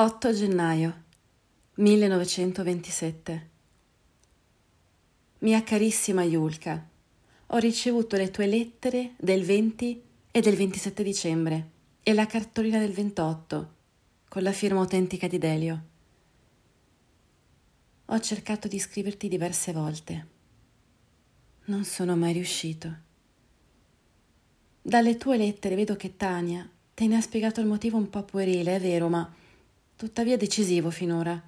8 gennaio 1927 Mia carissima Yulka, ho ricevuto le tue lettere del 20 e del 27 dicembre e la cartolina del 28 con la firma autentica di Delio. Ho cercato di scriverti diverse volte. Non sono mai riuscito. Dalle tue lettere vedo che Tania te ne ha spiegato il motivo un po' puerile, è vero, ma tuttavia decisivo finora.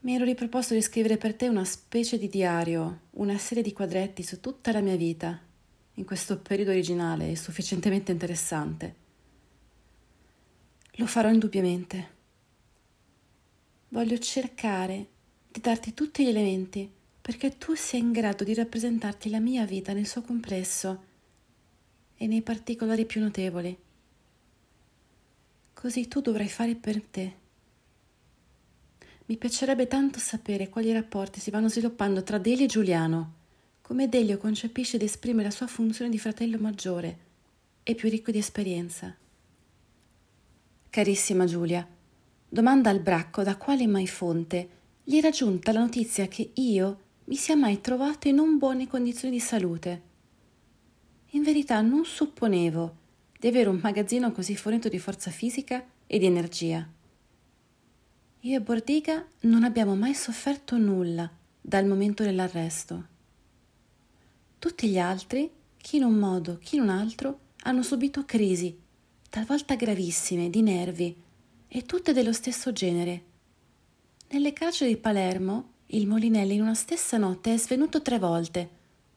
Mi ero riproposto di scrivere per te una specie di diario, una serie di quadretti su tutta la mia vita, in questo periodo originale e sufficientemente interessante. Lo farò indubbiamente. Voglio cercare di darti tutti gli elementi perché tu sia in grado di rappresentarti la mia vita nel suo complesso e nei particolari più notevoli. Così tu dovrai fare per te. Mi piacerebbe tanto sapere quali rapporti si vanno sviluppando tra Delio e Giuliano, come Delio concepisce ed esprime la sua funzione di fratello maggiore e più ricco di esperienza. Carissima Giulia, domanda al bracco da quale mai fonte gli era giunta la notizia che io mi sia mai trovato in non buone condizioni di salute. In verità non supponevo di avere un magazzino così fornito di forza fisica e di energia. Io e Bordiga non abbiamo mai sofferto nulla dal momento dell'arresto. Tutti gli altri, chi in un modo, chi in un altro, hanno subito crisi, talvolta gravissime, di nervi, e tutte dello stesso genere. Nelle carceri di Palermo, il Molinelli in una stessa notte è svenuto tre volte,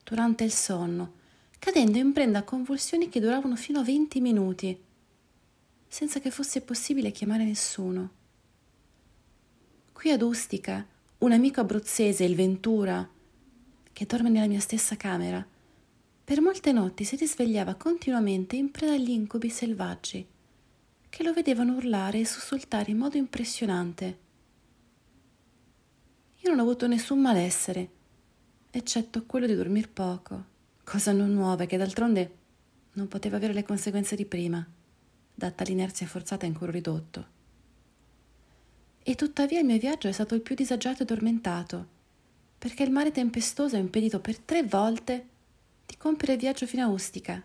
durante il sonno, cadendo in preda a convulsioni che duravano fino a 20 minuti, senza che fosse possibile chiamare nessuno. Qui ad Ustica, un amico abruzzese, il Ventura, che dorme nella mia stessa camera, per molte notti si risvegliava continuamente in preda agli incubi selvaggi, che lo vedevano urlare e sussultare in modo impressionante. Io non ho avuto nessun malessere, eccetto quello di dormir poco cosa non nuova che d'altronde non poteva avere le conseguenze di prima, data l'inerzia forzata in cui ridotto. E tuttavia il mio viaggio è stato il più disagiato e tormentato, perché il mare tempestoso ha impedito per tre volte di compiere il viaggio fino a Ustica.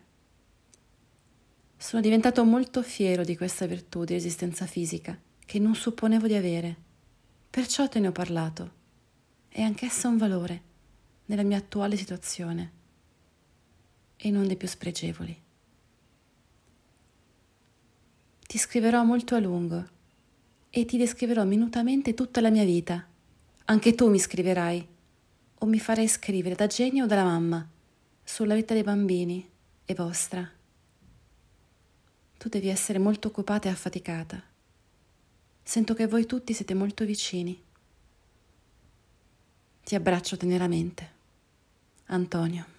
Sono diventato molto fiero di questa virtù di resistenza fisica che non supponevo di avere, perciò te ne ho parlato. È anch'essa un valore nella mia attuale situazione e non dei più spregevoli. Ti scriverò molto a lungo e ti descriverò minutamente tutta la mia vita. Anche tu mi scriverai o mi farai scrivere da genio o dalla mamma sulla vita dei bambini e vostra. Tu devi essere molto occupata e affaticata. Sento che voi tutti siete molto vicini. Ti abbraccio teneramente. Antonio.